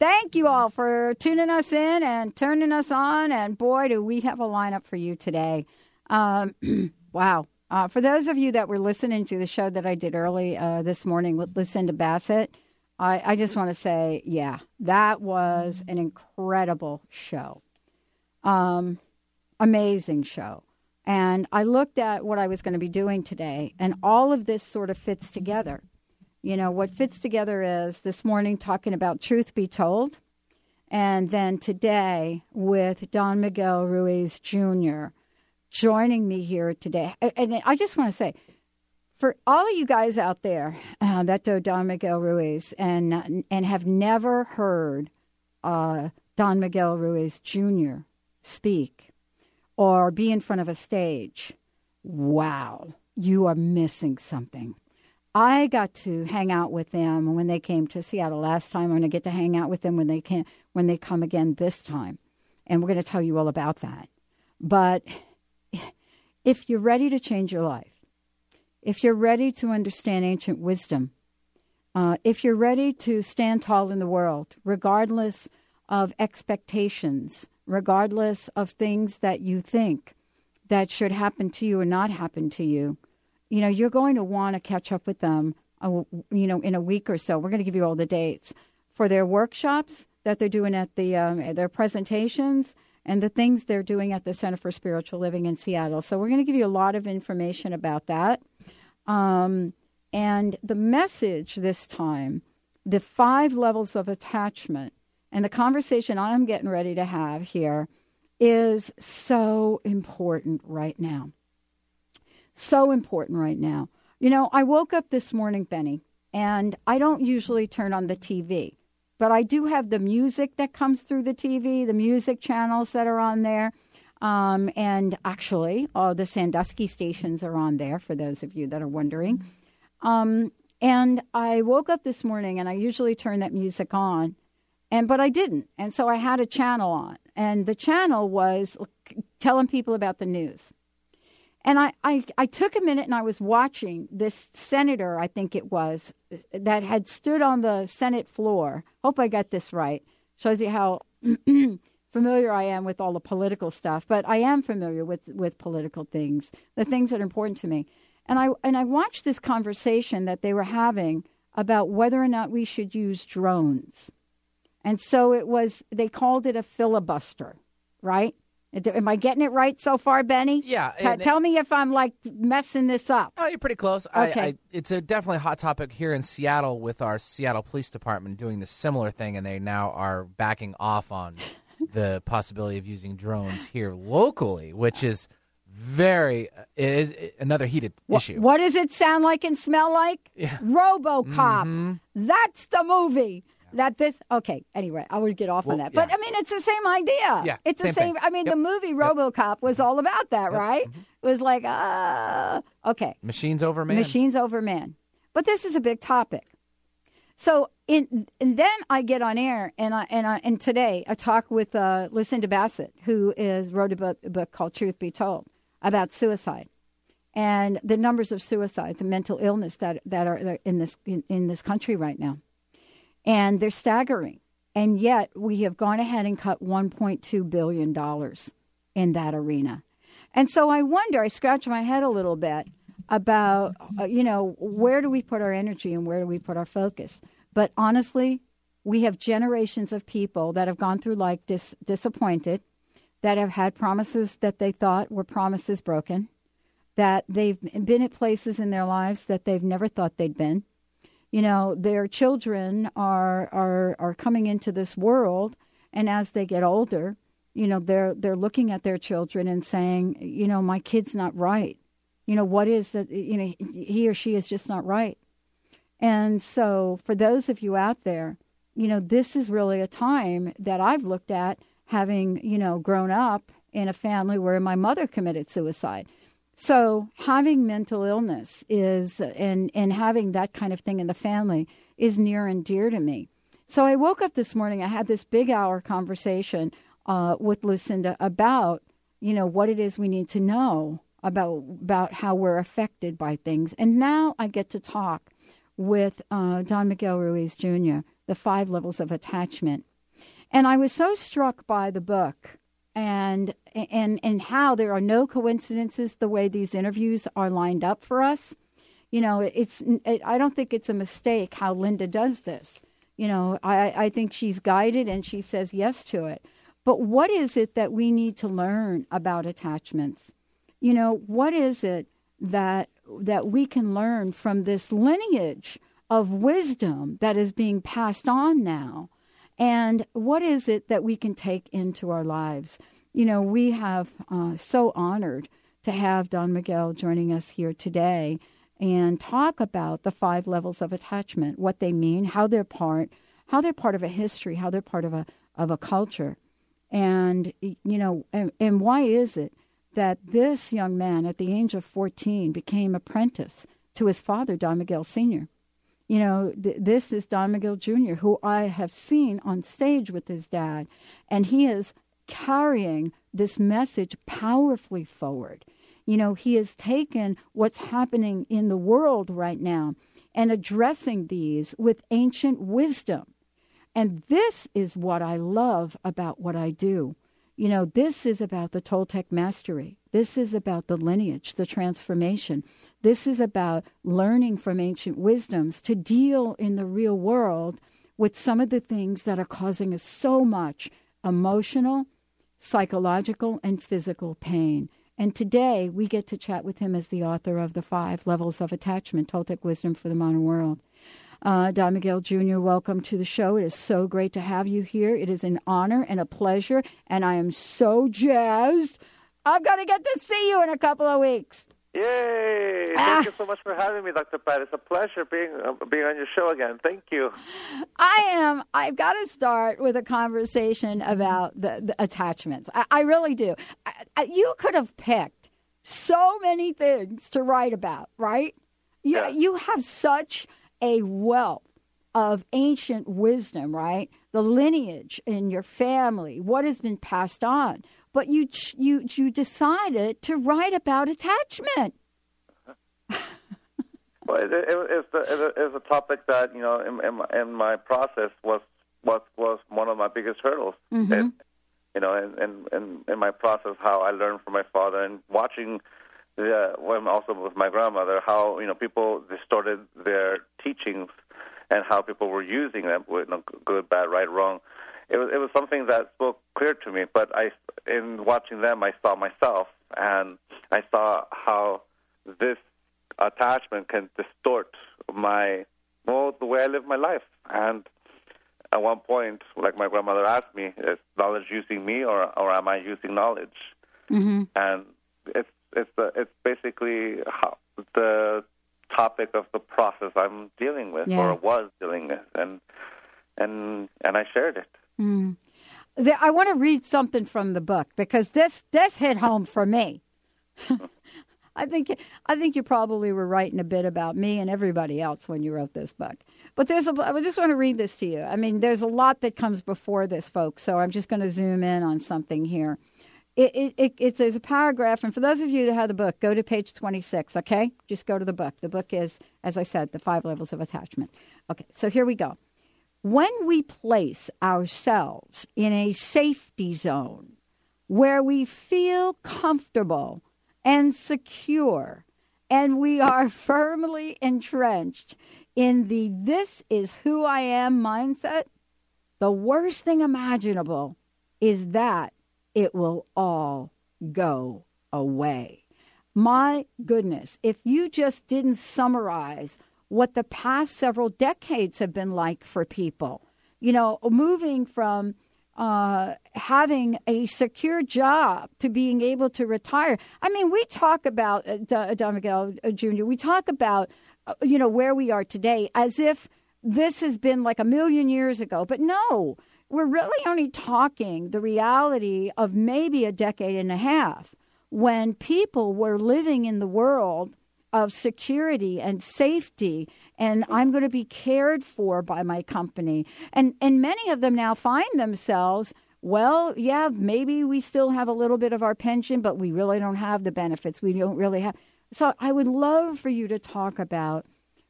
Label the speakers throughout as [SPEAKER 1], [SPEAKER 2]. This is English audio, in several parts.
[SPEAKER 1] Thank you all for tuning us in and turning us on. And boy, do we have a lineup for you today. Um, wow. Uh, for those of you that were listening to the show that I did early uh, this morning with Lucinda Bassett, I, I just want to say, yeah, that was an incredible show. Um, amazing show. And I looked at what I was going to be doing today, and all of this sort of fits together. You know, what fits together is this morning talking about Truth Be Told, and then today with Don Miguel Ruiz Jr. joining me here today. And I just want to say, for all of you guys out there uh, that know Don Miguel Ruiz and and have never heard uh, Don Miguel Ruiz Jr. speak or be in front of a stage, wow, you are missing something. I got to hang out with them when they came to Seattle last time. I'm going to get to hang out with them when they can when they come again this time, and we're going to tell you all about that. But if you're ready to change your life, if you're ready to understand ancient wisdom, uh, if you're ready to stand tall in the world, regardless of expectations, regardless of things that you think that should happen to you or not happen to you, you know, you're going to want to catch up with them, uh, you know, in a week or so. We're going to give you all the dates for their workshops that they're doing at the um, their presentations and the things they're doing at the Center for Spiritual Living in Seattle. So we're going to give you a lot of information about that. Um, and the message this time, the five levels of attachment, and the conversation I'm getting ready to have here is so important right now so important right now. You know, I woke up this morning, Benny, and I don't usually turn on the TV, but I do have the music that comes through the TV, the music channels that are on there. Um, and actually, all the Sandusky stations are on there for those of you that are wondering. Um, and I woke up this morning and I usually turn that music on, and but I didn't. And so I had a channel on, and the channel was telling people about the news. And I, I, I took a minute and I was watching this senator, I think it was, that had stood on the Senate floor. Hope I got this right. Shows you how familiar I am with all the political stuff, but I am familiar with, with political things, the things that are important to me. And I, and I watched this conversation that they were having about whether or not we should use drones. And so it was, they called it a filibuster, right? Am I getting it right so far, Benny?
[SPEAKER 2] Yeah.
[SPEAKER 1] T- tell me if I'm like messing this up.
[SPEAKER 2] Oh, you're pretty close.
[SPEAKER 1] Okay.
[SPEAKER 2] I, I, it's a definitely hot topic here in Seattle with our Seattle Police Department doing the similar thing, and they now are backing off on the possibility of using drones here locally, which is very is another heated
[SPEAKER 1] what,
[SPEAKER 2] issue.
[SPEAKER 1] What does it sound like and smell like?
[SPEAKER 2] Yeah.
[SPEAKER 1] RoboCop.
[SPEAKER 2] Mm-hmm.
[SPEAKER 1] That's the movie that this okay anyway i would get off
[SPEAKER 2] well,
[SPEAKER 1] on that
[SPEAKER 2] yeah.
[SPEAKER 1] but i mean it's the same idea
[SPEAKER 2] yeah
[SPEAKER 1] it's
[SPEAKER 2] same
[SPEAKER 1] the same
[SPEAKER 2] thing.
[SPEAKER 1] i mean
[SPEAKER 2] yep.
[SPEAKER 1] the movie robocop was all about that
[SPEAKER 2] yep.
[SPEAKER 1] right
[SPEAKER 2] mm-hmm.
[SPEAKER 1] it was like uh okay
[SPEAKER 2] machines over man
[SPEAKER 1] machines over man but this is a big topic so in and then i get on air and i and i and today i talk with uh, lucinda bassett who is wrote a book, a book called truth be told about suicide and the numbers of suicides and mental illness that that are in this in, in this country right now and they're staggering. And yet we have gone ahead and cut $1.2 billion in that arena. And so I wonder, I scratch my head a little bit. about, uh, you know, where do we put our energy and where do we put our focus. But honestly, we have generations of people that have gone through like dis- disappointed, that have had promises that they thought were promises broken, that they've been at places in their lives that they've never thought they'd been. You know, their children are are are coming into this world, and as they get older, you know, they're they're looking at their children and saying, you know, my kid's not right. You know, what is that? You know, he or she is just not right. And so, for those of you out there, you know, this is really a time that I've looked at having, you know, grown up in a family where my mother committed suicide. So having mental illness is and and having that kind of thing in the family is near and dear to me. So I woke up this morning. I had this big hour conversation uh, with Lucinda about you know what it is we need to know about about how we're affected by things. And now I get to talk with uh, Don Miguel Ruiz Jr. The Five Levels of Attachment, and I was so struck by the book and and and how there are no coincidences the way these interviews are lined up for us. You know, it's it, I don't think it's a mistake how Linda does this. You know, I I think she's guided and she says yes to it. But what is it that we need to learn about attachments? You know, what is it that that we can learn from this lineage of wisdom that is being passed on now? And what is it that we can take into our lives? You know, we have uh, so honored to have Don Miguel joining us here today and talk about the five levels of attachment, what they mean, how they're part, how they're part of a history, how they're part of a of a culture, and you know, and, and why is it that this young man at the age of 14 became apprentice to his father, Don Miguel Sr. You know, th- this is Don Miguel Jr., who I have seen on stage with his dad, and he is carrying this message powerfully forward. You know, he has taken what's happening in the world right now and addressing these with ancient wisdom. And this is what I love about what I do. You know, this is about the Toltec mastery. This is about the lineage, the transformation. This is about learning from ancient wisdoms to deal in the real world with some of the things that are causing us so much emotional, psychological, and physical pain. And today we get to chat with him as the author of The Five Levels of Attachment Toltec Wisdom for the Modern World. Uh, Don Miguel Jr., welcome to the show. It is so great to have you here. It is an honor and a pleasure, and I am so jazzed. I'm going to get to see you in a couple of weeks.
[SPEAKER 3] Yay! Thank ah. you so much for having me, Dr. Pat. It's a pleasure being uh, being on your show again. Thank you.
[SPEAKER 1] I am. I've got to start with a conversation about the, the attachments. I, I, really do. I, you could have picked so many things to write about, right? You, yeah. you have such a wealth of ancient wisdom, right? The lineage in your family, what has been passed on. But you you you decided to write about attachment.
[SPEAKER 3] well, it, it, it's, the, it, it's a topic that you know in, in, my, in my process was what was one of my biggest hurdles. Mm-hmm. And, you know, in, in, in, in my process, how I learned from my father and watching the, when also with my grandmother, how you know people distorted their teachings and how people were using them with you know, good, bad, right, wrong. It was it was something that spoke clear to me. But I, in watching them, I saw myself, and I saw how this attachment can distort my well the way I live my life. And at one point, like my grandmother asked me, is knowledge using me or or am I using knowledge? Mm-hmm. And it's it's the, it's basically how, the topic of the process I'm dealing with yeah. or was dealing with, and and and I shared it.
[SPEAKER 1] Mm. I want to read something from the book because this this hit home for me. I think I think you probably were writing a bit about me and everybody else when you wrote this book. But there's a I just want to read this to you. I mean, there's a lot that comes before this, folks. So I'm just going to zoom in on something here it, it, it, it's, there's a paragraph, and for those of you that have the book, go to page 26, okay? Just go to the book. The book is, as I said, The Five Levels of Attachment. Okay, so here we go. When we place ourselves in a safety zone where we feel comfortable and secure and we are firmly entrenched in the this is who I am mindset, the worst thing imaginable is that it will all go away. My goodness, if you just didn't summarize what the past several decades have been like for people, you know, moving from uh, having a secure job to being able to retire. I mean, we talk about, uh, Don Miguel uh, Jr., we talk about, uh, you know, where we are today as if this has been like a million years ago. But no, we're really only talking the reality of maybe a decade and a half when people were living in the world of security and safety and I'm going to be cared for by my company. And and many of them now find themselves well, yeah, maybe we still have a little bit of our pension, but we really don't have the benefits. We don't really have. So I would love for you to talk about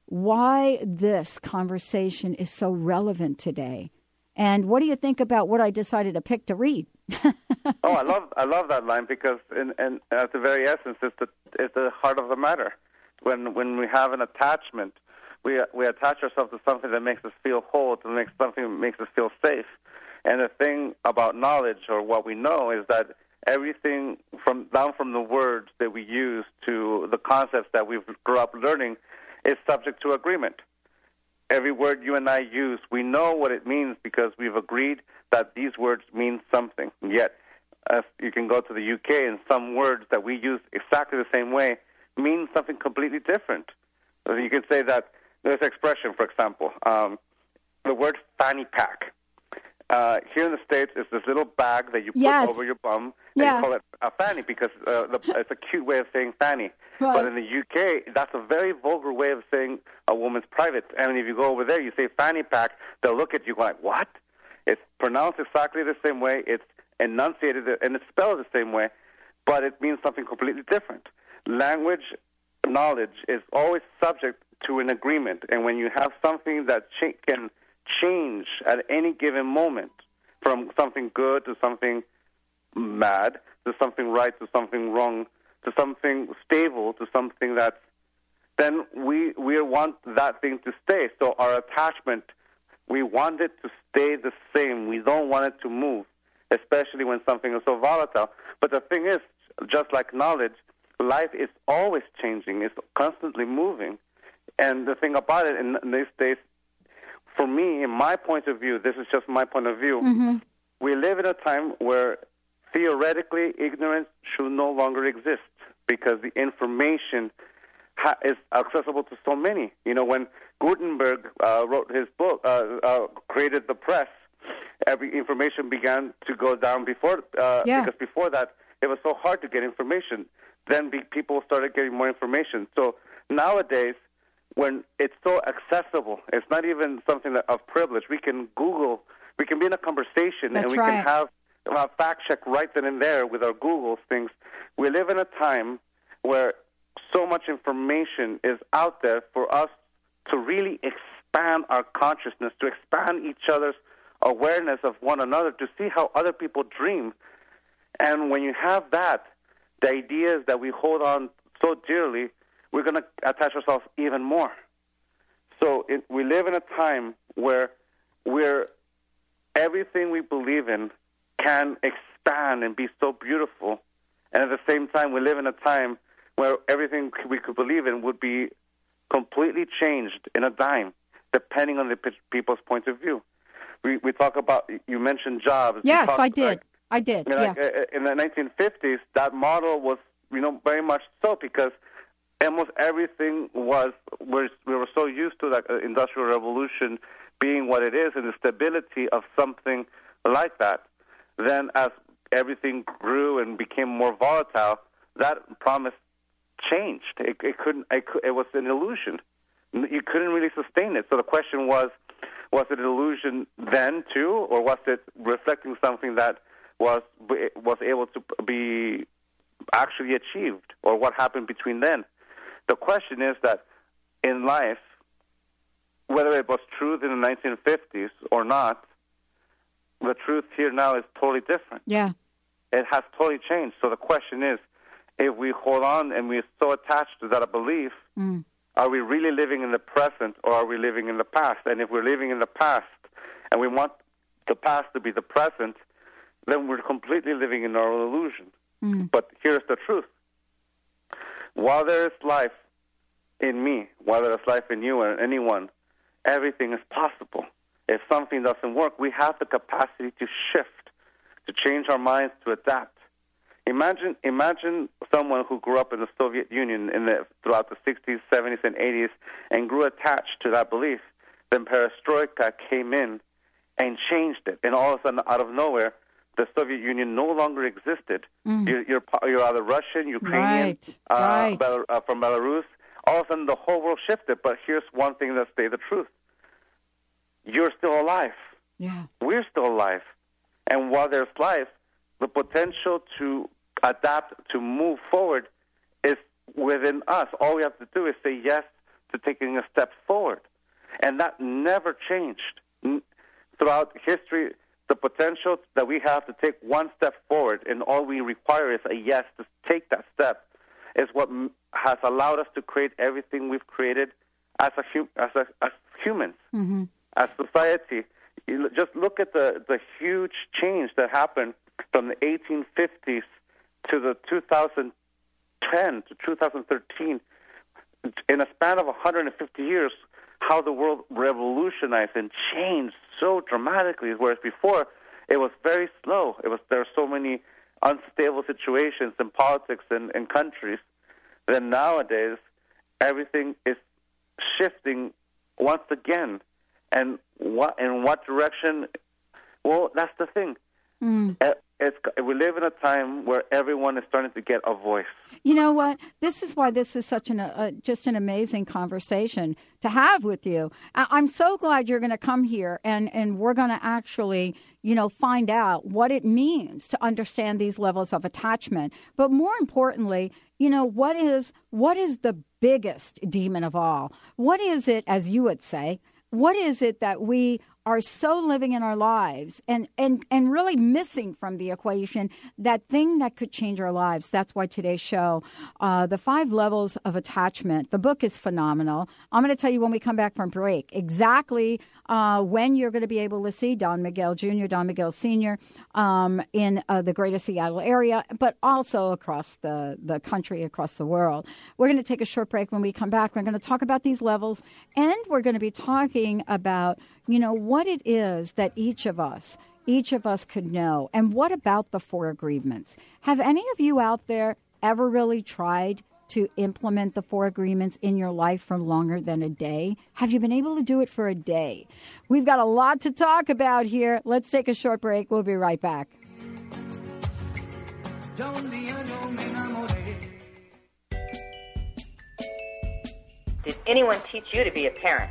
[SPEAKER 1] why this conversation is so relevant today. And what do you think about what I decided to pick to read?
[SPEAKER 3] oh, I love I love that line because in, in at the very essence it's the it's the heart of the matter. When when we have an attachment we we attach ourselves to something that makes us feel whole, to make something that makes us feel safe. And the thing about knowledge or what we know is that everything from down from the words that we use to the concepts that we've grew up learning is subject to agreement. Every word you and I use, we know what it means because we've agreed that these words mean something. Yet, as you can go to the UK and some words that we use exactly the same way mean something completely different. You can say that this expression, for example, um, the word fanny pack. Uh, here in the States, it's this little bag that you put
[SPEAKER 1] yes.
[SPEAKER 3] over your bum, and
[SPEAKER 1] yeah.
[SPEAKER 3] you call it a fanny because uh, the, it's a cute way of saying fanny.
[SPEAKER 1] Right.
[SPEAKER 3] But in the UK, that's a very vulgar way of saying a woman's private. And if you go over there, you say fanny pack, they'll look at you like, what? It's pronounced exactly the same way, it's enunciated, and it's spelled the same way, but it means something completely different. Language knowledge is always subject to an agreement. And when you have something that cha- can change at any given moment from something good to something bad, to something right to something wrong, to something stable to something that's then we we want that thing to stay. So our attachment, we want it to stay the same. We don't want it to move, especially when something is so volatile. But the thing is, just like knowledge, life is always changing. It's constantly moving. And the thing about it in, these days, for me, in my point of view, this is just my point of view.
[SPEAKER 1] Mm-hmm.
[SPEAKER 3] We live in a time where theoretically ignorance should no longer exist because the information ha- is accessible to so many. You know, when Gutenberg uh, wrote his book, uh, uh, created the press, every information began to go down before uh,
[SPEAKER 1] Yeah.
[SPEAKER 3] because before that it was so hard to get information. Then be- people started getting more information. So nowadays, when it's so accessible, it's not even something that, of privilege. We can Google, we can be in a conversation,
[SPEAKER 1] That's
[SPEAKER 3] and we
[SPEAKER 1] right.
[SPEAKER 3] can have a fact check right then and there with our Google things. We live in a time where so much information is out there for us to really expand our consciousness, to expand each other's awareness of one another, to see how other people dream. And when you have that, the ideas that we hold on so dearly, we're going to attach ourselves even more. So it, we live in a time where we're everything we believe in can expand and be so beautiful, and at the same time, we live in a time where everything we could believe in would be completely changed in a dime, depending on the people's point of view. We we talk about you mentioned jobs.
[SPEAKER 1] Yes, I did.
[SPEAKER 3] like,
[SPEAKER 1] I did. Yeah.
[SPEAKER 3] like, uh, in the 1950s, that model was, you know, very much so because almost everything was was we were so used to that uh, industrial revolution being what it is and the stability of something like that. Then, as everything grew and became more volatile, that promise changed. It, it couldn't. It, it was an illusion. You couldn't really sustain it. So the question was: Was it an illusion then too, or was it reflecting something that was was able to be actually achieved, or what happened between then? The question is that in life, whether it was truth in the 1950s or not, the truth here now is totally different.
[SPEAKER 1] yeah.
[SPEAKER 3] It has totally changed. So the question is, if we hold on and we're so attached to that belief,
[SPEAKER 1] Mm.
[SPEAKER 3] are we really living in the present or are we living in the past? And if we're living in the past and we want the past to be the present, then we're completely living in our own illusion. Hmm. But here's the truth. While there is life in me, while there is life in you and anyone, everything is possible. If something doesn't work, we have the capacity to shift, to change our minds, to adapt. Imagine, imagine someone who grew up in the Soviet Union in the, throughout the 60s, 70s, and 80s and grew attached to that belief. Then perestroika came in and changed it. And all of a sudden, out of nowhere, the Soviet Union no longer existed. You're, you're, you're either Russian, Ukrainian,
[SPEAKER 1] Right,
[SPEAKER 3] uh,
[SPEAKER 1] right.
[SPEAKER 3] Bel- uh, from Belarus. All of a sudden, the whole world shifted. But here's one thing that stay the truth you're still alive
[SPEAKER 1] Yeah.
[SPEAKER 3] we're still alive. And while there's life, the potential to adapt, to move forward, is within us. All we have to do is say yes to taking a step forward. And that never changed. N- Throughout history, the potential that we have to take one step forward, and all we require is a yes to take that step, is what m- has allowed us to create everything we've created as, a hu- as, a, as humans mm-hmm. as society, you l- just look at the, the huge change that happened from the 1850s to the 2010 to 2013. In a span of 150 years, how the world revolutionized and changed so dramatically, whereas before it was very slow. It was there were so many unstable situations in politics and, and countries. Then nowadays, everything is shifting once again. And what in what direction? Well, that's the thing. Uh, It's, we live in a time where everyone is starting to get a voice.
[SPEAKER 1] You know what? This is why this is such an uh, just an amazing conversation to have with you. I- I'm so glad you're going to come here and and we're going to actually, you know, find out what it means to understand these levels of attachment. But more importantly, you know, what is what is the biggest demon of all? What is it as you would say? What is it that we are so living in our lives and, and, and really missing from the equation that thing that could change our lives. That's why today's show, uh, The Five Levels of Attachment, the book is phenomenal. I'm going to tell you when we come back from break exactly uh, when you're going to be able to see Don Miguel Jr., Don Miguel Sr. Um, in uh, the greater Seattle area, but also across the, the country, across the world. We're going to take a short break. When we come back, we're going to talk about these levels and we're going to be talking about, you know, what it is that each of us each of us could know. And what about the four agreements? Have any of you out there ever really tried to implement the four agreements in your life for longer than a day? Have you been able to do it for a day? We've got a lot to talk about here. Let's take a short break. We'll be right back.
[SPEAKER 4] Ya un día yo me enamoré.
[SPEAKER 5] Did anyone teach you to be a parent?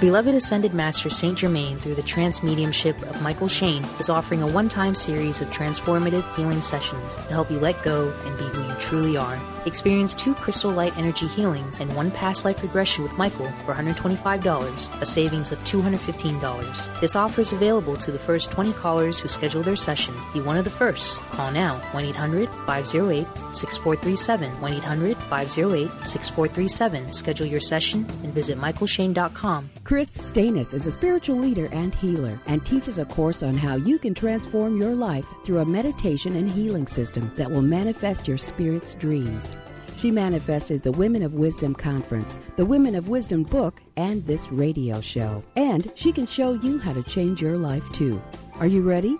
[SPEAKER 6] Beloved Ascended Master Saint Germain, through the trance mediumship of Michael Shane, is offering a one time series of transformative healing sessions to help you let go and be who you truly are. Experience two crystal light energy healings and one past life regression with Michael for $125, a savings of $215. This offer is available to the first 20 callers who schedule their session. Be one of the first. Call now 1 800 508 6437. 1 800 508 6437. Schedule your session and visit michaelshane.com.
[SPEAKER 7] Kris Steinnes is a spiritual leader and healer and teaches a course on how you can transform your life through a meditation and healing system that will manifest your spirit's dreams. She manifested the Women of Wisdom Conference, the Women of Wisdom book, and this radio show. And she can show you how to change your life too. Are you ready?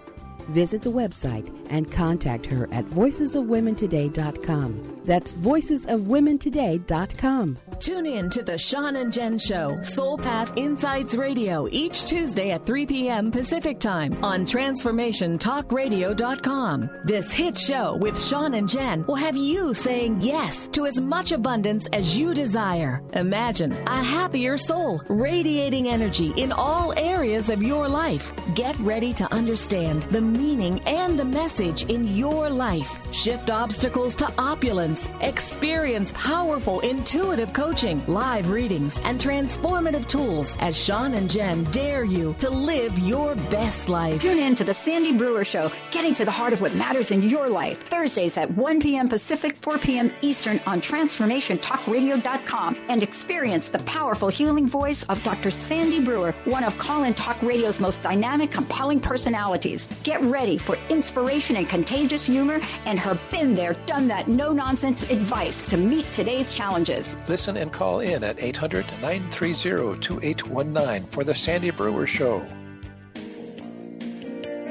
[SPEAKER 7] Visit the website and contact her at voicesofwomentoday.com. That's voicesofwomentoday.com.
[SPEAKER 8] Tune in to the Sean and Jen Show, Soul Path Insights Radio, each Tuesday at 3 p.m. Pacific Time on TransformationTalkRadio.com. This hit show with Sean and Jen will have you saying yes to as much abundance as you desire. Imagine a happier soul, radiating energy in all areas of your life. Get ready to understand the meaning and the message in your life. Shift obstacles to opulence. Experience powerful, intuitive coaching, live readings, and transformative tools as Sean and Jen dare you to live your best life.
[SPEAKER 9] Tune in to the Sandy Brewer Show, getting to the heart of what matters in your life. Thursdays at 1 p.m. Pacific, 4 p.m. Eastern on TransformationTalkRadio.com and experience the powerful healing voice of Dr. Sandy Brewer, one of Call In Talk Radio's most dynamic, compelling personalities. Get ready for inspiration and contagious humor and her been there, done that, no nonsense advice to meet today's challenges.
[SPEAKER 10] Listen and call in at 800 930 2819 for The Sandy Brewer Show.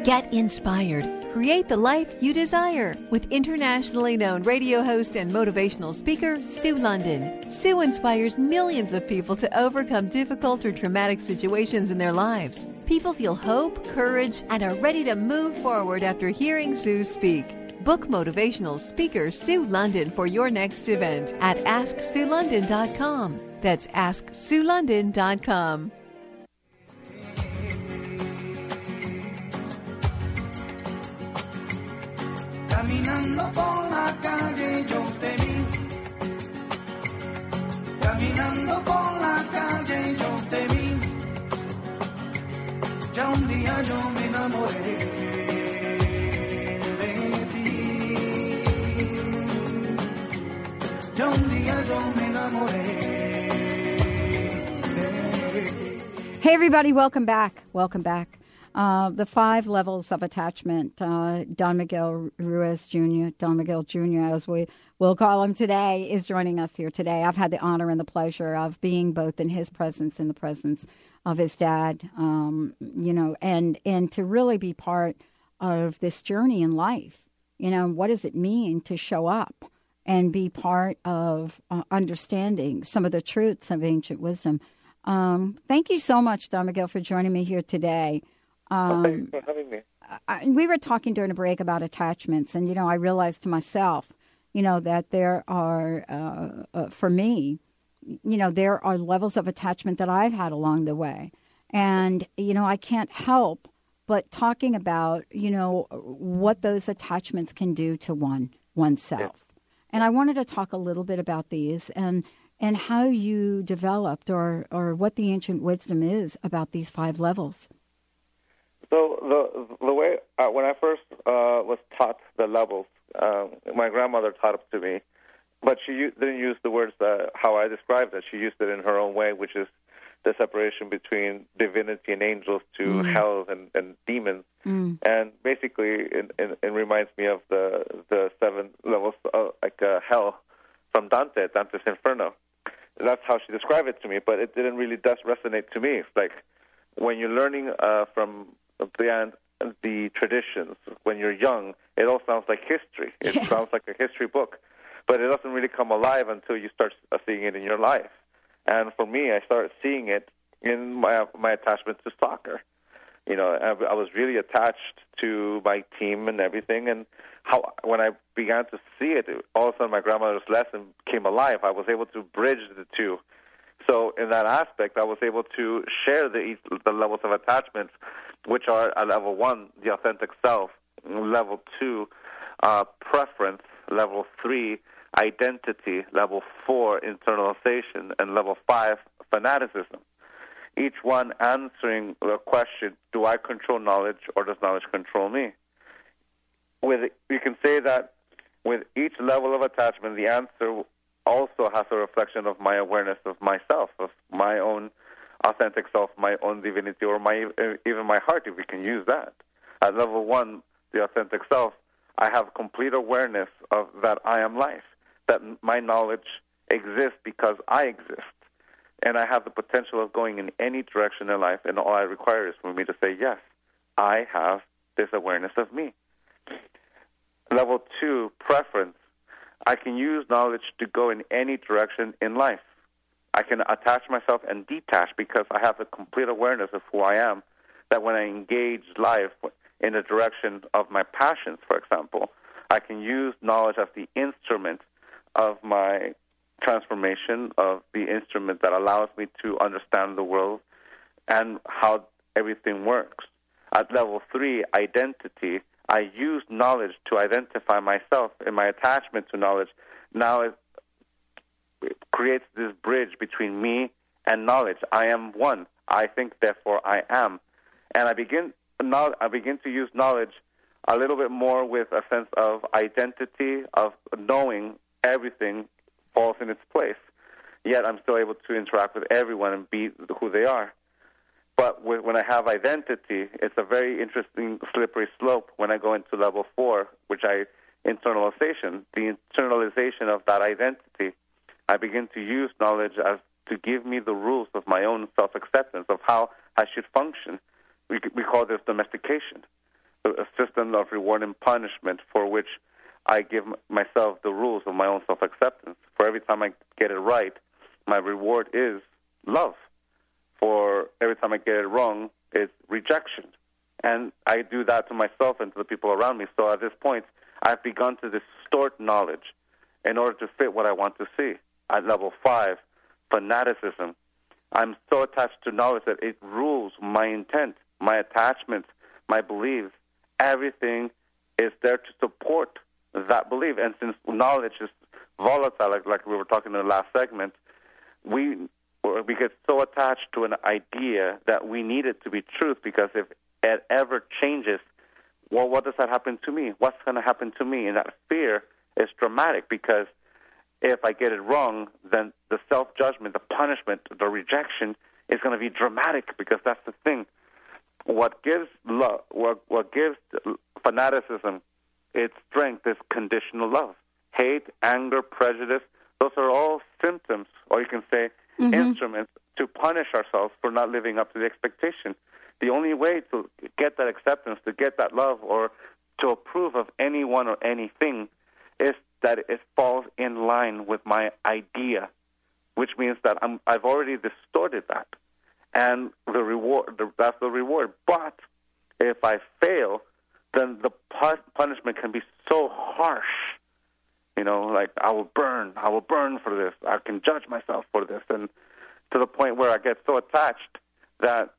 [SPEAKER 11] Get inspired. Create the life you desire with internationally known radio host and motivational speaker Sue London. Sue inspires millions of people to overcome difficult or traumatic situations in their lives. People feel hope, courage, and are ready to move forward after hearing Sue speak. Book motivational speaker Sue London for your next event at AskSueLondon.com. That's AskSueLondon.com.
[SPEAKER 4] Caminando por la calle yo te vi. Caminando por la calle yo te vi. Ya un día yo me enamoré
[SPEAKER 1] Hey, everybody, welcome back. Welcome back. Uh, the five levels of attachment. Uh, Don Miguel Ruiz Jr., Don Miguel Jr., as we will call him today, is joining us here today. I've had the honor and the pleasure of being both in his presence and the presence of his dad, um, you know, and, and to really be part of this journey in life. You know, what does it mean to show up and be part of uh, understanding some of the truths of ancient wisdom? Um, thank you so much, Don Miguel, for joining me here today. Um,
[SPEAKER 3] Thanks for having me.
[SPEAKER 1] I, we were talking during a break about attachments, and you know, I realized to myself, you know, that there are, uh, uh, for me, you know, there are levels of attachment that I've had along the way, and you know, I can't help but talking about, you know, what those attachments can do to one oneself. And I wanted to talk a little bit about these and and how you developed or or what the ancient wisdom is about these five levels.
[SPEAKER 3] So the the way uh, when I first uh, was taught the levels, uh, my grandmother taught it to me, but she didn't use the words how I described it. She used it in her own way, which is the separation between divinity and angels to
[SPEAKER 1] Mm.
[SPEAKER 3] hell and, and demons.
[SPEAKER 1] Mm.
[SPEAKER 3] And basically, it, it, it reminds me of the the seven levels, of like uh, hell from Dante, Dante's Inferno. That's how she described it to me, but it didn't really does resonate to me. It's like when you're learning uh, from beyond the traditions, when you're young, it all sounds like history. It sounds like a history book, but it doesn't really come alive until you start uh, seeing it in your life. And for me, I started seeing it in my my attachment to soccer. You know, I, I was really attached to my team and everything, and how when I began to see it, all of a sudden my grandmother's lesson came alive. I was able to bridge the two. So in that aspect, I was able to share the the levels of attachments, which are at level one, the authentic self, level two, uh, preference, level three, identity, level four, internalization, and level five, fanaticism. Each one answering the question, do I control knowledge or does knowledge control me? With you can say that with each level of attachment, the answer also has a reflection of my awareness of myself, of my own authentic self, my own divinity, or my even my heart, if we can use that. At level one, the authentic self, I have complete awareness of that I am life, that my knowledge exists because I exist, and I have the potential of going in any direction in life, and all I require is for me to say yes. I have this awareness of me. Level two, preference. I can use knowledge to go in any direction in life. I can attach myself and detach because I have a complete awareness of who I am. That when I engage life in the direction of my passions, for example, I can use knowledge as the instrument of my transformation, of the instrument that allows me to understand the world and how everything works. At level three, identity, I use knowledge to identify myself, and my attachment to knowledge now it, it creates this bridge between me and knowledge. I am one. I think, therefore, I am, and I begin now. I begin to use knowledge a little bit more with a sense of identity, of knowing everything falls in its place. Yet I'm still able to interact with everyone and be who they are. But when I have identity, it's a very interesting slippery slope when I go into level four, which I internalization, the internalization of that identity. I begin to use knowledge as to give me the rules of my own self acceptance, of how I should function. We, we call this domestication, a system of reward and punishment for which I give myself the rules of my own self acceptance. For every time I get it right, my reward is love. For every time I get it wrong, it's rejection. And I do that to myself and to the people around me. So at this point, I've begun to distort knowledge in order to fit what I want to see. At level five, fanaticism. I'm so attached to knowledge that it rules my intent, my attachments, my beliefs. Everything is there to support that belief. And since knowledge is volatile, like, like we were talking in the last segment, we we get so attached to an idea that we need it to be truth because if it ever changes, well, what does that happen to me? What's going to happen to me? And that fear is dramatic because if I get it wrong, then the self judgment, the punishment, the rejection is going to be dramatic because that's the thing. What gives love, what, what gives fanaticism its strength is conditional love. Hate, anger, prejudice, those are all symptoms, or you can say mm-hmm. instruments to punish ourselves for not living up to the expectation. The only way to get that acceptance, to get that love, or to approve of anyone or anything is that it falls in line with my idea, which means that I'm, I've already distorted that. And the reward, the, that's the reward. But if I fail, then the punishment can be so harsh. You know, like I will burn, I will burn for this. I can judge myself for this, and to the point where I get so attached that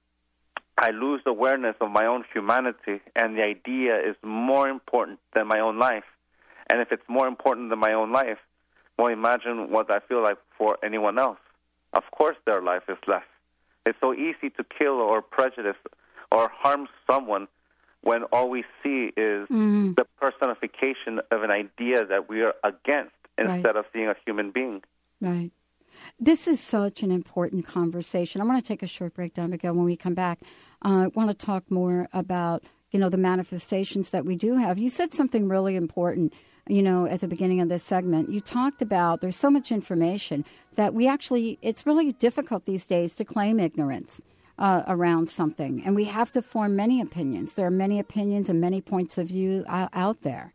[SPEAKER 3] I lose awareness of my own humanity, and the idea is more important than my own life. And if it's more important than my own life, well, imagine what I feel like for anyone else. Of course, their life is less. It's so easy to kill or prejudice or harm someone when all we see is mm. the personification of an idea that we are against instead right. of seeing a human being.
[SPEAKER 1] Right. This is such an important conversation. I'm going to take a short break, Don Miguel. When we come back, uh, I want to talk more about you know the manifestations that we do have. You said something really important. You know, at the beginning of this segment, you talked about there's so much information that we actually, it's really difficult these days to claim ignorance uh, around something. And we have to form many opinions. There are many opinions and many points of view out, out there.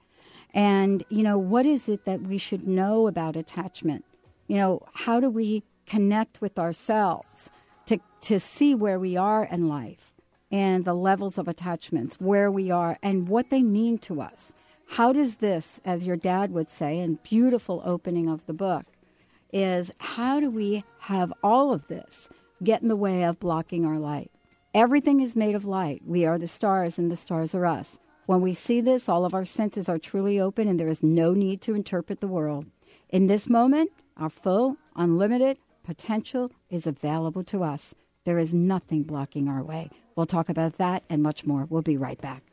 [SPEAKER 1] And, you know, what is it that we should know about attachment? You know, how do we connect with ourselves to, to see where we are in life and the levels of attachments, where we are, and what they mean to us? How does this, as your dad would say, and beautiful opening of the book, is how do we have all of this get in the way of blocking our light. Everything is made of light. We are the stars, and the stars are us. When we see this, all of our senses are truly open, and there is no need to interpret the world. In this moment, our full, unlimited potential is available to us. There is nothing blocking our way. We'll talk about that and much more. We'll be right back.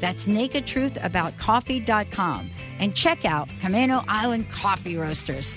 [SPEAKER 9] That's nakedtruthaboutcoffee.com and check out Camano Island Coffee Roasters.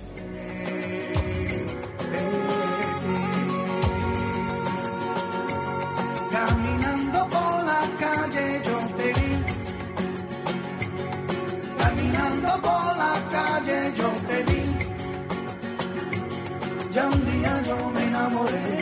[SPEAKER 4] Caminando por la calle yo te vi. Caminando por la calle yo te vi. Ya un día yo me enamoré.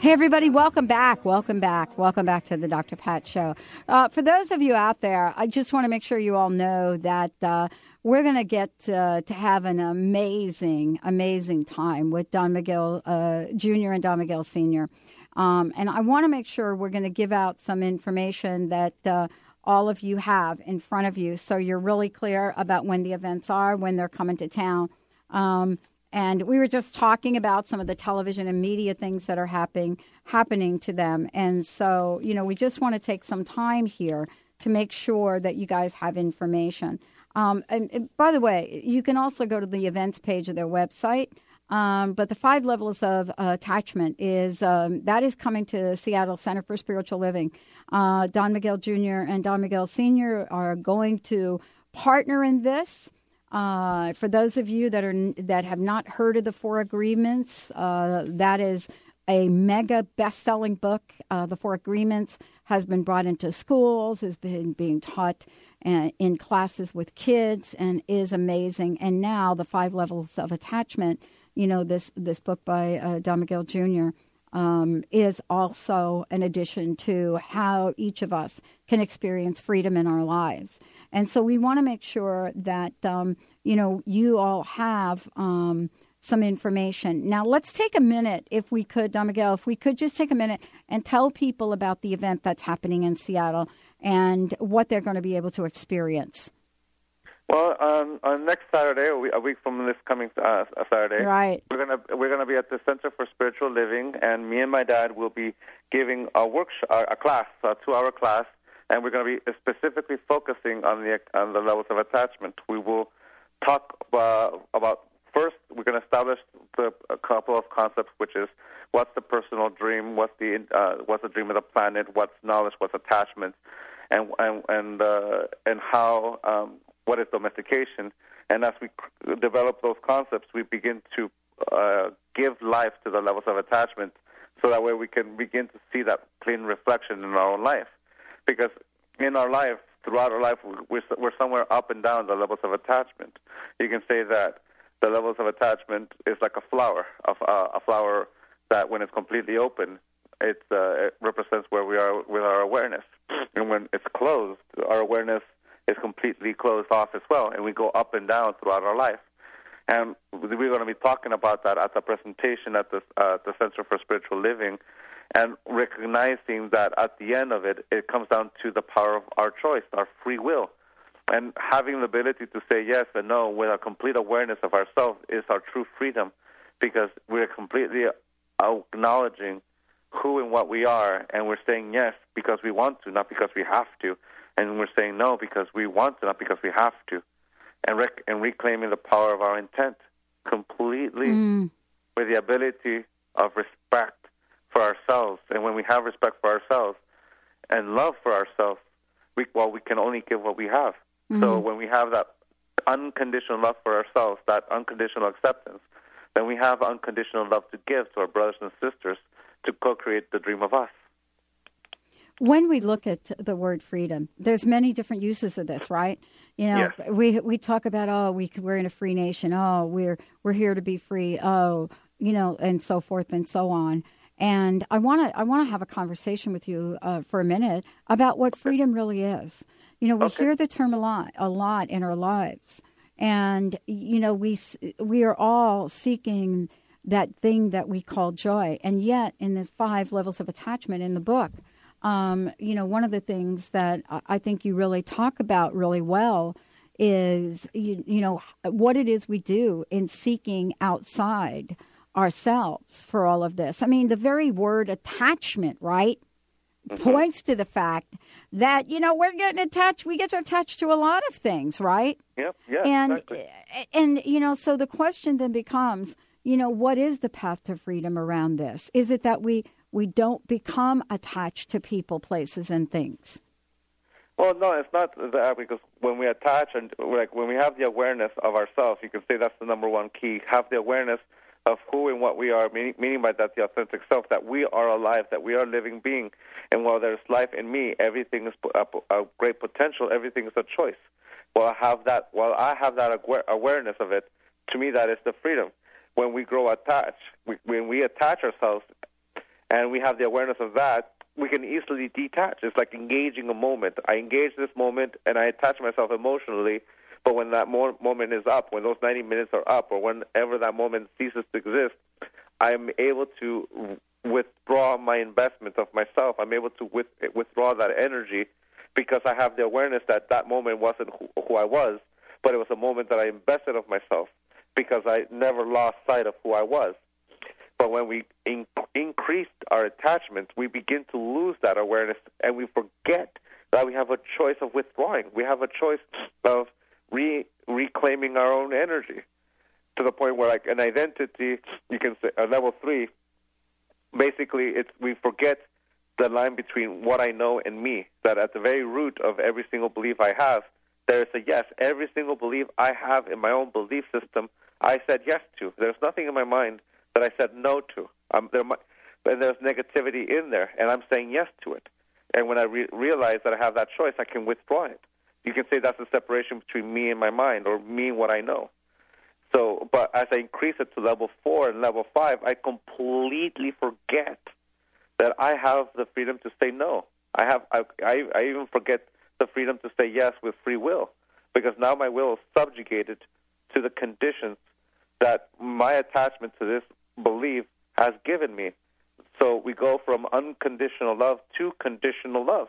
[SPEAKER 1] Hey, everybody, welcome back. Welcome back. Welcome back to the Dr. Pat Show. Uh, for those of you out there, I just want to make sure you all know that uh, we're going to get uh, to have an amazing, amazing time with Don Miguel uh, Jr. and Don Miguel Sr. Um, and I want to make sure we're going to give out some information that uh, all of you have in front of you so you're really clear about when the events are, when they're coming to town. Um, and we were just talking about some of the television and media things that are happening happening to them. And so, you know, we just want to take some time here to make sure that you guys have information. Um, and, and by the way, you can also go to the events page of their website. Um, but the five levels of uh, attachment is um, that is coming to Seattle Center for Spiritual Living. Uh, Don Miguel Jr. and Don Miguel Sr. are going to partner in this. Uh, for those of you that are that have not heard of the Four Agreements, uh, that is a mega best-selling book. Uh, the Four Agreements has been brought into schools, has been being taught in classes with kids, and is amazing. And now the five levels of attachment. You know this this book by uh, Don Miguel Jr. Um, is also an addition to how each of us can experience freedom in our lives. And so we want to make sure that, um, you know, you all have um, some information. Now, let's take a minute, if we could, Don Miguel, if we could just take a minute and tell people about the event that's happening in Seattle and what they're going to be able to experience.
[SPEAKER 3] Well, um, on next Saturday, a week- a week from this coming uh, Saturday,
[SPEAKER 1] Right.
[SPEAKER 3] We're gonna we're gonna be at the Center for Spiritual Living, and me and my dad will be giving a workshop, a class, a two-hour class, and we're gonna be specifically focusing on the on the levels of attachment. We will talk uh, about first. We're gonna establish the, a couple of concepts, which is what's the personal dream, what's the uh, what's the dream of the planet, what's knowledge, what's attachment, and and and uh, and how um, what is domestication, and as we develop those concepts, we begin to uh, give life to the levels of attachment, so that way we can begin to see that clean reflection in our own life. Because in our life, throughout our life, we're, we're somewhere up and down the levels of attachment. You can say that the levels of attachment is like a flower, a, a flower that when it's completely open, it, uh, it represents where we are with our awareness. And when it's closed, our awareness is completely closed off as well, and we go up and down throughout our life. And we're going to be talking about that at the presentation at the, uh, the Center for Spiritual Living, and recognizing that at the end of it, it comes down to the power of our choice, our free will. And having the ability to say yes and no with a complete awareness of ourselves is our true freedom because we're completely acknowledging who and what we are, and we're saying yes because we want to, not because we have to. And we're saying no because we want to, not because we have to. And, rec- and reclaiming the power of our intent completely
[SPEAKER 1] Mm.
[SPEAKER 3] with the ability of respect for ourselves. And when we have respect for ourselves and love for ourselves, we, well, we can only give what we have. So
[SPEAKER 1] Mhm.
[SPEAKER 3] when we have that unconditional love for ourselves, that unconditional acceptance, then we have unconditional love to give to our brothers and sisters to co-create the dream of us.
[SPEAKER 1] when we look at the word freedom, there's many different uses of this, right? You know,
[SPEAKER 3] Yes.
[SPEAKER 1] we we talk about oh, we we're in a free nation. Oh, we're we're here to be free. Oh, you know, and so forth and so on. And I want to I want to have a conversation with you uh, for a minute about what freedom really is. You know, we hear the term a lot a lot in our lives, and you know we we are all seeking that thing that we call joy, and yet in the five levels of attachment in the book um, you know, one of the things that I- I think you really talk about really well is, you, you know, what it is we do in seeking outside ourselves for all of this. I mean, the very word attachment, right? Mm-hmm. Points to the fact that, you know, we're getting attached, we get attached to a lot of things, right?
[SPEAKER 3] Yep. Yeah.
[SPEAKER 1] and
[SPEAKER 3] exactly.
[SPEAKER 1] Eh, and you know so the question then becomes you know what is the path to freedom around this is it that we we don't become attached to people places and things
[SPEAKER 3] Well, no, it's not that because when we attach and like when we have the awareness of ourselves, you can say that's the number one key. Have the awareness of who and what we are, meaning, meaning by that the authentic self, that we are alive, that we are a living being, and while there's life in me, everything is a, a great potential. Everything is a choice. While I have that, while I have that aware, awareness of it, to me that is the freedom. When we grow attached, we, when we attach ourselves, and we have the awareness of that, we can easily detach. It's like engaging a moment. I engage this moment and I attach myself emotionally, but when that mo- moment is up, when those 90 minutes are up, or whenever that moment ceases to exist, I'm able to withdraw my investment of myself. I'm able to with- withdraw that energy because I have the awareness that that moment wasn't who, who I was, but it was a moment that I invested of myself because I never lost sight of who I was. But when we in- increase our attachment, we begin to lose that awareness and we forget that we have a choice of withdrawing. We have a choice of re- reclaiming our own energy to the point where, like an identity, you can say, a level three, basically, it's we forget the line between what I know and me. That at the very root of every single belief I have, there is a yes. Every single belief I have in my own belief system, I said yes to. There's nothing in my mind that I said no to. Um, there, might, and there's negativity in there, and I'm saying yes to it. And when I re- realize that I have that choice, I can withdraw it. You can say that's the separation between me and my mind, or me and what I know. So, but as I increase it to level four and level five, I completely forget that I have the freedom to say no. I have. I, I, I even forget the freedom to say yes with free will, because now my will is subjugated to the conditions that my attachment to this belief has given me. So we go from unconditional love to conditional love.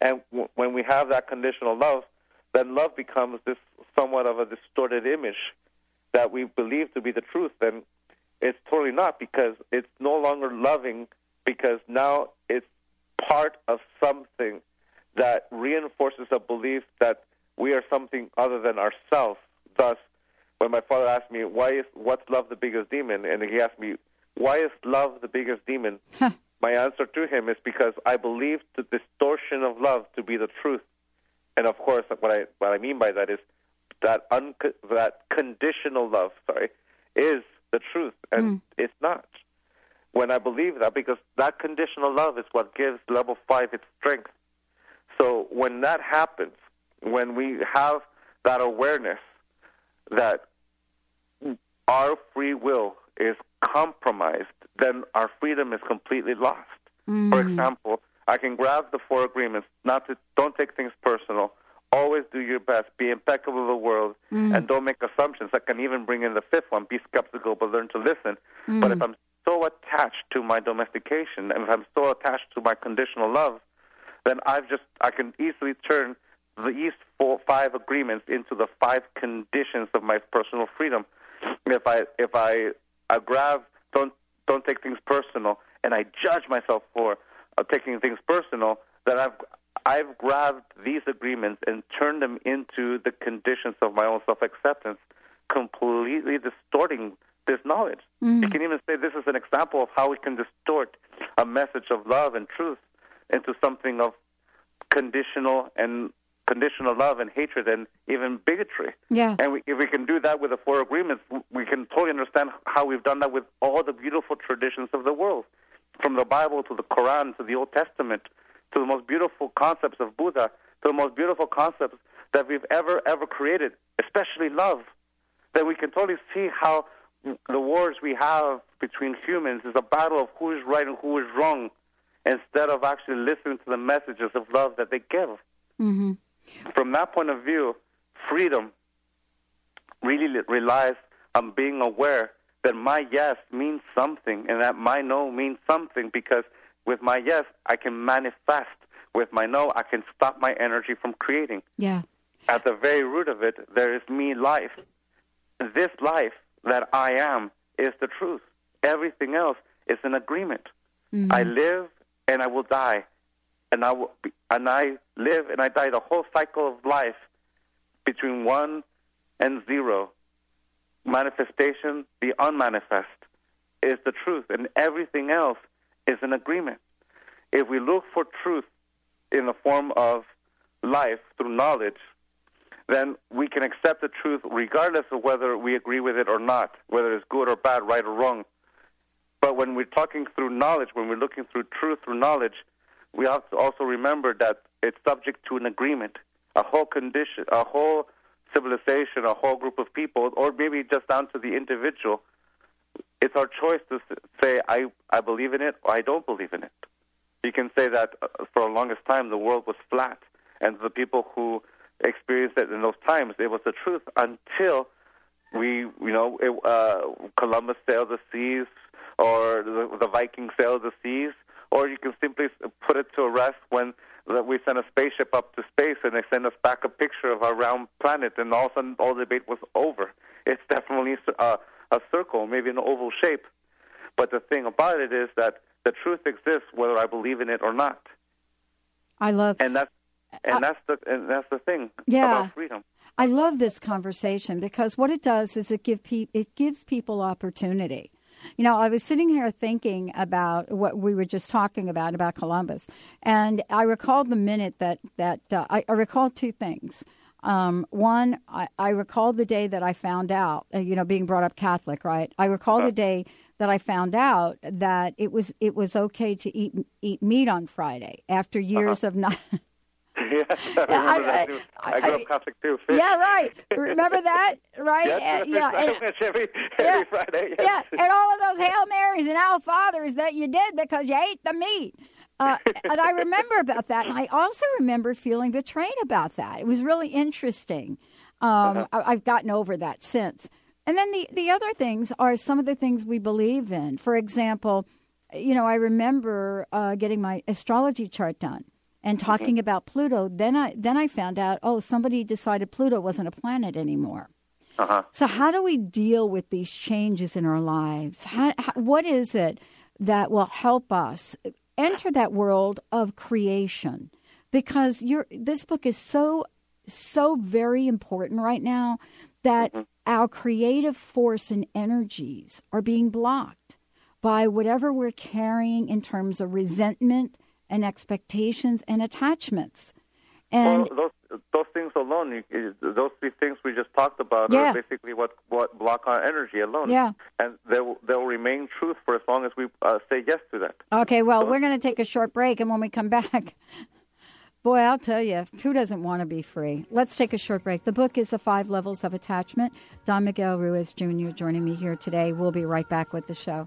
[SPEAKER 3] And w- when we have that conditional love, then love becomes this somewhat of a distorted image that we believe to be the truth. And it's totally not because it's no longer loving because now it's part of something that reinforces a belief that we are something other than ourselves. Thus, when my father asked me, "Why is what's love the biggest demon?" and he asked me, "Why is love the biggest demon?" My answer to him is because I believe the distortion of love to be the truth. And of course, what I what I mean by that is that un- that conditional love, sorry, is the truth, and mm. it's not. When I believe that, because that conditional love is what gives level five its strength. So when that happens, when we have that awareness that our free will is compromised, then our freedom is completely lost. For example, I can grab the four agreements, not to don't take things personal, always do your best, be impeccable in the world,
[SPEAKER 12] Mm.
[SPEAKER 3] and don't make assumptions. I can even bring in the fifth one, be skeptical but learn to listen.
[SPEAKER 12] Mm.
[SPEAKER 3] But if I'm so attached to my domestication and if I'm so attached to my conditional love, then I've just I can easily turn these four five agreements into the five conditions of my personal freedom. If I if I, I grab don't don't take things personal and I judge myself for uh, taking things personal, That I've I've grabbed these agreements and turned them into the conditions of my own self acceptance, completely distorting this knowledge. You can even say this is an example of how we can distort a message of love and truth into something of conditional and conditional love and hatred and even bigotry.
[SPEAKER 1] Yeah.
[SPEAKER 3] And we, if we can do that with the four agreements, we can totally understand how we've done that with all the beautiful traditions of the world, from the Bible to the Quran to the Old Testament to the most beautiful concepts of Buddha to the most beautiful concepts that we've ever ever created, especially love. That we can totally see how the wars we have between humans is a battle of who is right and who is wrong, instead of actually listening to the messages of love that they give
[SPEAKER 1] Mm-hmm.
[SPEAKER 3] From that point of view, freedom really relies on being aware that my yes means something and that my no means something because with my yes, I can manifest. With my no, I can stop my energy from creating.
[SPEAKER 1] Yeah.
[SPEAKER 3] At the very root of it, there is me life. This life that I am is the truth. Everything else is an agreement. Mm-hmm. I live and I will die, and I and I live and I die. The whole cycle of life between one and zero, manifestation, the unmanifest, is the truth, and everything else is an agreement. If we look for truth in the form of life through knowledge, then we can accept the truth regardless of whether we agree with it or not, whether it's good or bad, right or wrong. But when we're talking through knowledge, when we're looking through truth through knowledge, we have to also remember that it's subject to an agreement. A whole condition, a whole civilization, a whole group of people, or maybe just down to the individual. It's our choice to say, I, I believe in it or I don't believe in it. You can say that uh, for the longest time the world was flat, and the people who experienced it in those times, it was the truth until we, you know, it, uh, Columbus sailed the seas, or the, the Vikings sailed the seas, or you can simply put it to rest when the, we sent a spaceship up to space and they sent us back a picture of our round planet, and all of a sudden all the debate was over. It's definitely a, a circle, maybe an oval shape, but the thing about it is that the truth exists whether I believe in it or not,
[SPEAKER 1] I love
[SPEAKER 3] and that's and that's the and that's the thing
[SPEAKER 1] Yeah.
[SPEAKER 3] about freedom.
[SPEAKER 1] I love this conversation because what it does is it give pe- it gives people opportunity. You know, I was sitting here thinking about what we were just talking about about Columbus, and I recalled the minute that that uh, I, I recalled two things. Um, one, I, I recalled the day that I found out, uh, you know, being brought up Catholic, right? I recall the day that I found out that it was it was okay to eat eat meat on Friday after years of not.
[SPEAKER 3] yes, I too. I, grew up Catholic too.
[SPEAKER 1] yeah, right. Remember that, right?
[SPEAKER 3] Yes,
[SPEAKER 1] Uh, yeah,
[SPEAKER 3] I
[SPEAKER 1] and-
[SPEAKER 3] every, every Friday. Yes.
[SPEAKER 1] yeah, and all of those Hail Marys and Our Fathers that you did because you ate the meat. Uh, and I remember about that. And I also remember feeling betrayed about that. It was really interesting. Um, I, I've gotten over that since. And then the, the other things are some of the things we believe in. For example, you know, I remember uh, getting my astrology chart done and talking about Pluto. Then I then I found out, oh, somebody decided Pluto wasn't a planet anymore.
[SPEAKER 3] Uh-huh.
[SPEAKER 1] So, how do we deal with these changes in our lives? How, how, what is it that will help us enter that world of creation? Because you this book is so, so very important right now that our creative force and energies are being blocked by whatever we're carrying in terms of resentment and expectations and attachments. And
[SPEAKER 3] well, those those things alone, you, those three things we just talked about,
[SPEAKER 1] Yeah.
[SPEAKER 3] are basically what what block our energy alone.
[SPEAKER 1] Yeah.
[SPEAKER 3] and they'll they'll remain truth for as long as we uh, say yes to that.
[SPEAKER 1] Okay, well, we're going to take a short break, and when we come back, boy, I'll tell you, who doesn't want to be free? Let's take a short break. The book is The Five Levels of Attachment. Don Miguel Ruiz Jr. joining me here today. We'll be right back with the show.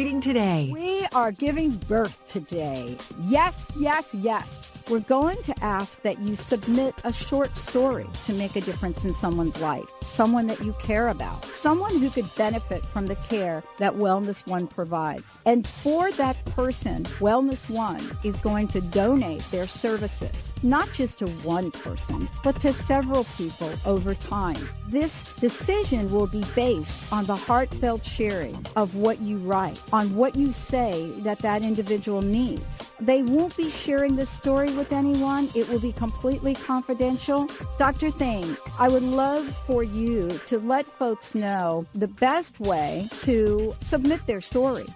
[SPEAKER 8] today.
[SPEAKER 1] We are giving birth today. Yes, yes, yes. We're going to ask that you submit a short story to make a difference in someone's life, someone that you care about, someone who could benefit from the care that Wellness One provides. And for that person, Wellness One is going to donate their services, not just to one person, but to several people over time. This decision will be based on the heartfelt sharing of what you write, on what you say that that individual needs. They won't be sharing this story with anyone. It will be completely confidential. Dr. Thain, I would love for you to let folks know the best way to submit their story.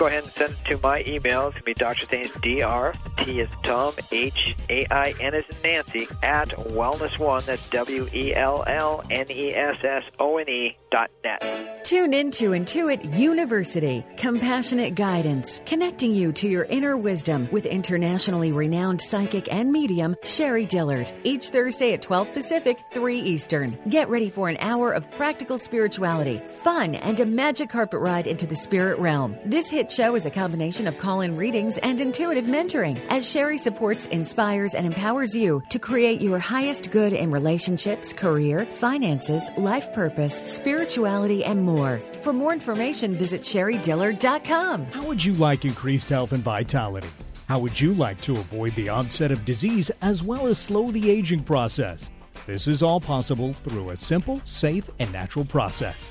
[SPEAKER 12] Go ahead and send it to my email. It's going to be Dr. Thain's DR, T is Tom, H A I N is Nancy, at Wellness One. That's W E L L N E S S O N E dot net.
[SPEAKER 8] Tune in to Intuit University, compassionate guidance, connecting you to your inner wisdom with internationally renowned psychic and medium Sherrie Dillard. Each Thursday at 12 Pacific, 3 Eastern. Get ready for an hour of practical spirituality, fun, and a magic carpet ride into the spirit realm. This hit show is a combination of call in readings and intuitive mentoring as Sherrie supports, inspires, and empowers you to create your highest good in relationships, career, finances, life purpose, spirituality, and more. For more information, visit sherrydiller.com.
[SPEAKER 13] How would you like increased health and vitality? How would you like to avoid the onset of disease as well as slow the aging process? This is all possible through a simple, safe, and natural process.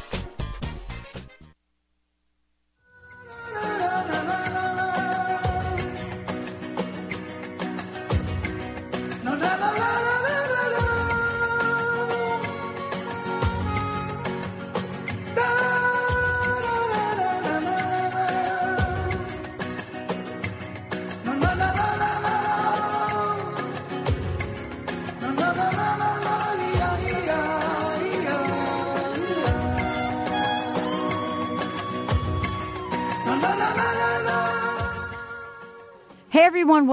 [SPEAKER 1] Hey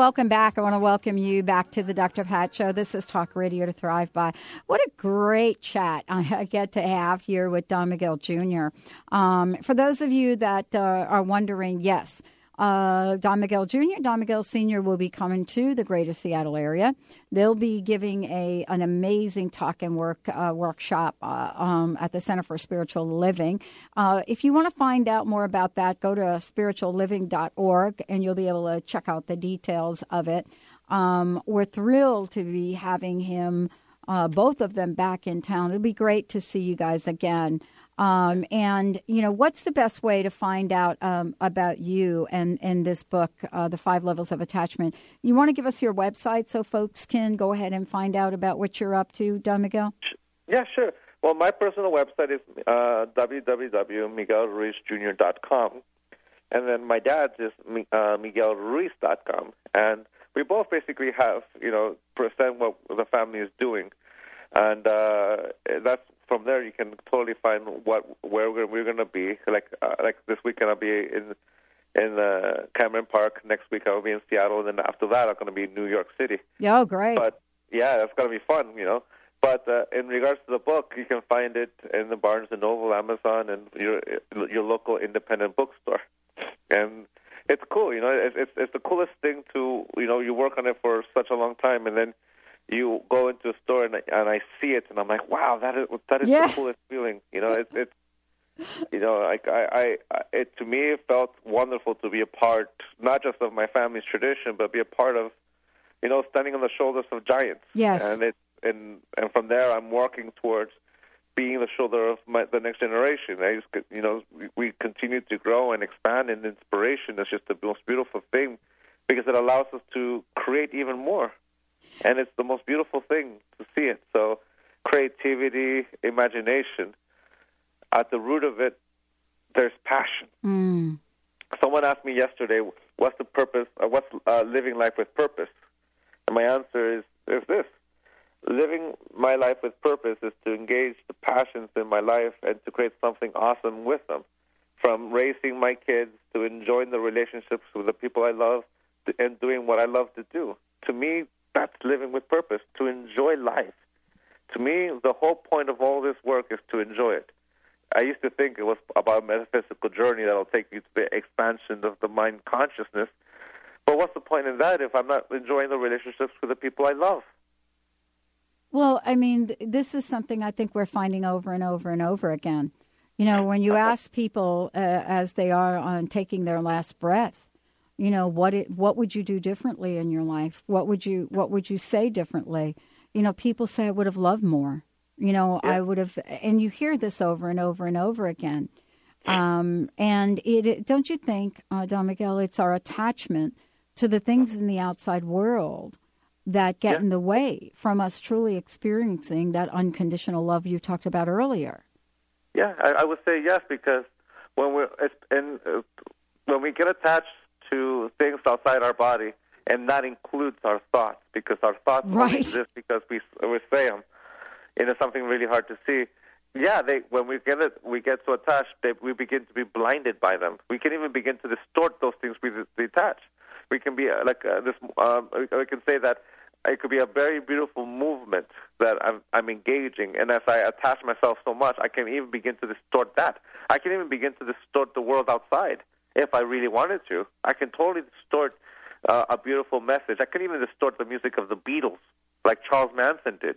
[SPEAKER 1] welcome back. I want to welcome you back to the Dr. Pat Show. This is Talk Radio to Thrive By. What a great chat I get to have here with Don Miguel Jr. Um, for those of you that uh, are wondering, yes, uh, Don Miguel Jr., Don Miguel Sr. will be coming to the greater Seattle area. They'll be giving a an amazing talk and work uh, workshop uh, um, at the Center for Spiritual Living. Uh, if you want to find out more about that, go to spiritualliving.org and you'll be able to check out the details of it. Um, we're thrilled to be having him, uh, both of them, back in town. It'll be great to see you guys again. Um, and you know, what's the best way to find out um, about you and and this book, uh, the Five Levels of Attachment? You want to give us your website so folks can go ahead and find out about what you're up to, Don Miguel.
[SPEAKER 3] Yeah, sure. Well, my personal website is uh, www.miguelruizjr.com. and then my dad's is uh, MiguelRuiz.com, and we both basically have you know present what the family is doing, and uh, that's from there you can totally find what where we're, we're going to be. Like uh, like this weekend I'll be in in uh, Cameron Park. Next week I'll be in Seattle, and then after that I'm going to be in New York City.
[SPEAKER 1] Yeah, oh, great.
[SPEAKER 3] But yeah, that's going to be fun, you know. But uh, in regards to the book, you can find it in the Barnes and Noble, Amazon, and your your local independent bookstore. And it's cool, you know. It's it's, it's the coolest thing to you know. You work on it for such a long time, and then you go into a store and I, and I see it, and I'm like, wow, that is that is
[SPEAKER 1] Yeah.
[SPEAKER 3] the coolest feeling. You know, it's it's you know, like I, I, I, it to me it felt wonderful to be a part, not just of my family's tradition, but be a part of, you know, standing on the shoulders of giants.
[SPEAKER 1] Yes.
[SPEAKER 3] And it, and and from there, I'm working towards being the shoulder of my, the next generation. I just, you know, we, we continue to grow and expand, and inspiration is just the most beautiful thing because it allows us to create even more, and it's the most beautiful thing to see it. So, creativity, imagination. At the root of it, there's passion.
[SPEAKER 1] Mm.
[SPEAKER 3] Someone asked me yesterday, "What's the purpose? Uh, what's uh, living life with purpose?" And my answer is is this: living my life with purpose is to engage the passions in my life and to create something awesome with them. From raising my kids to enjoying the relationships with the people I love and doing what I love to do. To me, that's living with purpose. To enjoy life. To me, the whole point of all this work is to enjoy it. I used to think it was about a metaphysical journey that'll take you to the expansion of the mind consciousness. But what's the point in that if I'm not enjoying the relationships with the people I love?
[SPEAKER 1] Well, I mean, this is something I think we're finding over and over and over again. You know, when you ask people uh, as they are on taking their last breath, you know, what it, what would you do differently in your life? What would you what would you say differently? You know, people say I would have loved more. You know, I would have, and you hear this over and over and over again. Um, and it, it, don't you think, uh, Don Miguel, it's our attachment to the things in the outside world that get in the way from us truly experiencing that unconditional love you talked about earlier.
[SPEAKER 3] Yeah, I, I would say yes because when we're and uh, when we get attached to things outside our body, and that includes our thoughts because our thoughts
[SPEAKER 1] Right.
[SPEAKER 3] exist because we we say them. And it's something really hard to see. Yeah, they when we get it, we get so attached that we begin to be blinded by them. We can even begin to distort those things we detach. We can be uh, like uh, this. Um, we can say that it could be a very beautiful movement that I'm, I'm engaging, and as I attach myself so much, I can even begin to distort that. I can even begin to distort the world outside if I really wanted to. I can totally distort uh, a beautiful message. I can even distort the music of the Beatles, like Charles Manson did.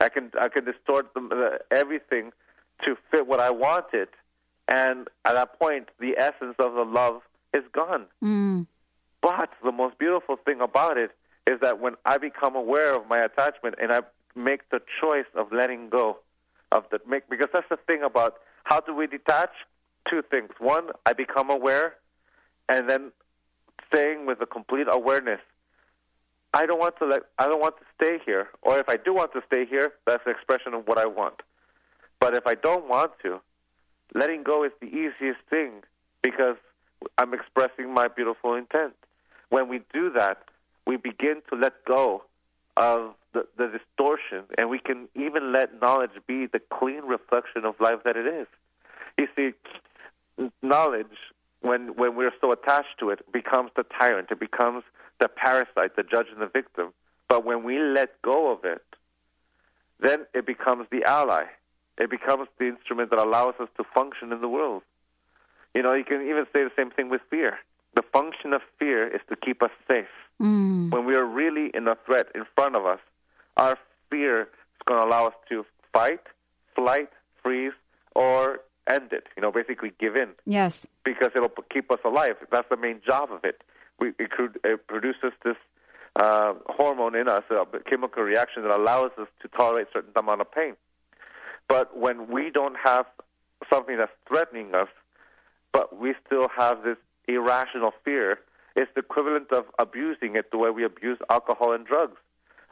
[SPEAKER 3] I can I can distort the, the, everything to fit what I wanted, and at that point, the essence of the love is gone.
[SPEAKER 1] Mm.
[SPEAKER 3] But the most beautiful thing about it is that when I become aware of my attachment and I make the choice of letting go of the make because that's the thing about how do we detach? Two things. One, I become aware, and then staying with a complete awareness. I don't want to let I don't want to stay here. Or if I do want to stay here, that's the expression of what I want. But if I don't want to, letting go is the easiest thing because I'm expressing my beautiful intent. When we do that, we begin to let go of the, the distortion, and we can even let knowledge be the clean reflection of life that it is. You see, knowledge, when, when we're so attached to it, becomes the tyrant. It becomes the parasite, the judge, and the victim. But when we let go of it, then it becomes the ally. It becomes the instrument that allows us to function in the world. You know, you can even say the same thing with fear. The function of fear is to keep us safe.
[SPEAKER 1] Mm.
[SPEAKER 3] When we are really in a threat in front of us, our fear is going to allow us to fight, flight, freeze, or end it. You know, basically give in
[SPEAKER 1] Yes.
[SPEAKER 3] because it'll keep us alive. That's the main job of it. We, it, it produces this uh, hormone in us, a chemical reaction that allows us to tolerate a certain amount of pain. But when we don't have something that's threatening us, but we still have this irrational fear, it's the equivalent of abusing it the way we abuse alcohol and drugs.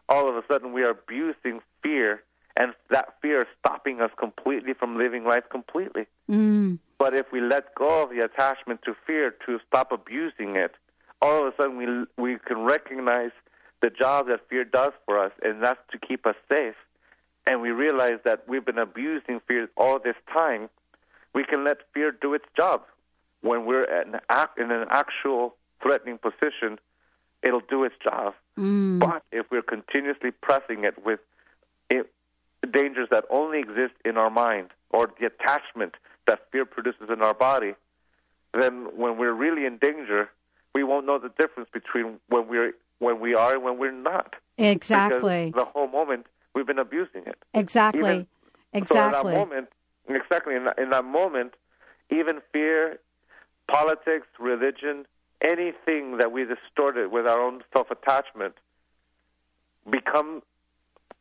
[SPEAKER 3] All of a sudden, we are abusing fear, and that fear is stopping us completely from living life completely.
[SPEAKER 1] Mm.
[SPEAKER 3] But if we let go of the attachment to fear to stop abusing it, all of a sudden we we can recognize the job that fear does for us, and that's to keep us safe. And we realize that we've been abusing fear all this time. We can let fear do its job. When we're in, in an actual threatening position, it'll do its job.
[SPEAKER 1] Mm.
[SPEAKER 3] But if we're continuously pressing it with it, dangers that only exist in our mind or the attachment that fear produces in our body, then when we're really in danger, we won't know the difference between when we're when we are and when we're not.
[SPEAKER 1] Exactly.
[SPEAKER 3] Because the whole moment we've been abusing it.
[SPEAKER 1] Exactly.
[SPEAKER 3] Even,
[SPEAKER 1] exactly.
[SPEAKER 3] So in that moment, exactly in that, in that moment, even fear, politics, religion, anything that we distorted with our own self-attachment become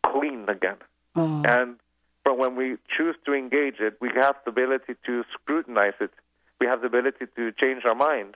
[SPEAKER 3] clean again.
[SPEAKER 1] Oh.
[SPEAKER 3] And from when we choose to engage it, we have the ability to scrutinize it. We have the ability to change our mind.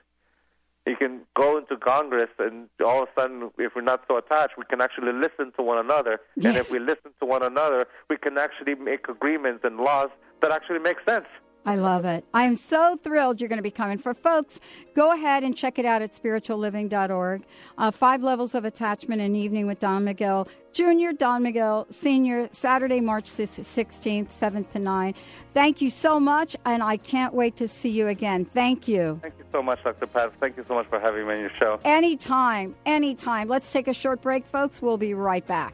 [SPEAKER 3] You can go into Congress, and all of a sudden, if we're not so attached, we can actually listen to one another. And if we listen to one another, we can actually make agreements and laws that actually make sense.
[SPEAKER 1] I love it. I am so thrilled you're going to be coming. For folks, go ahead and check it out at spiritualliving.org. Uh, five levels of attachment an evening with Don Miguel Jr., Don Miguel Sr., Saturday, March 16th, 7 to 9. Thank you so much, and I can't wait to see you again. Thank you.
[SPEAKER 3] Thank you so much, Dr. Pat. Thank you so much for having me on your show.
[SPEAKER 1] Anytime, anytime. Let's take a short break, folks. We'll be right back.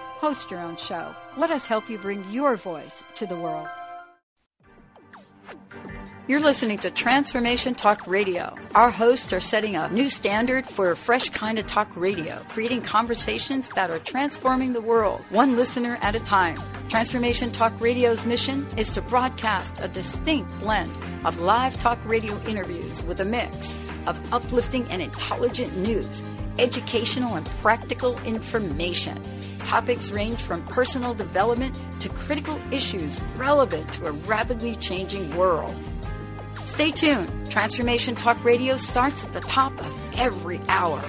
[SPEAKER 1] Host your own show. Let us help you bring your voice to the world. You're listening to Transformation Talk Radio. Our hosts are setting a new standard for a fresh kind of talk radio, creating conversations that are transforming the world, one listener at a time. Transformation Talk Radio's mission is to broadcast a distinct blend of live talk radio interviews with a mix of uplifting and intelligent news, educational and practical information. Topics range from personal development to critical issues relevant to a rapidly changing world. Stay tuned. Transformation Talk Radio starts at the top of every hour.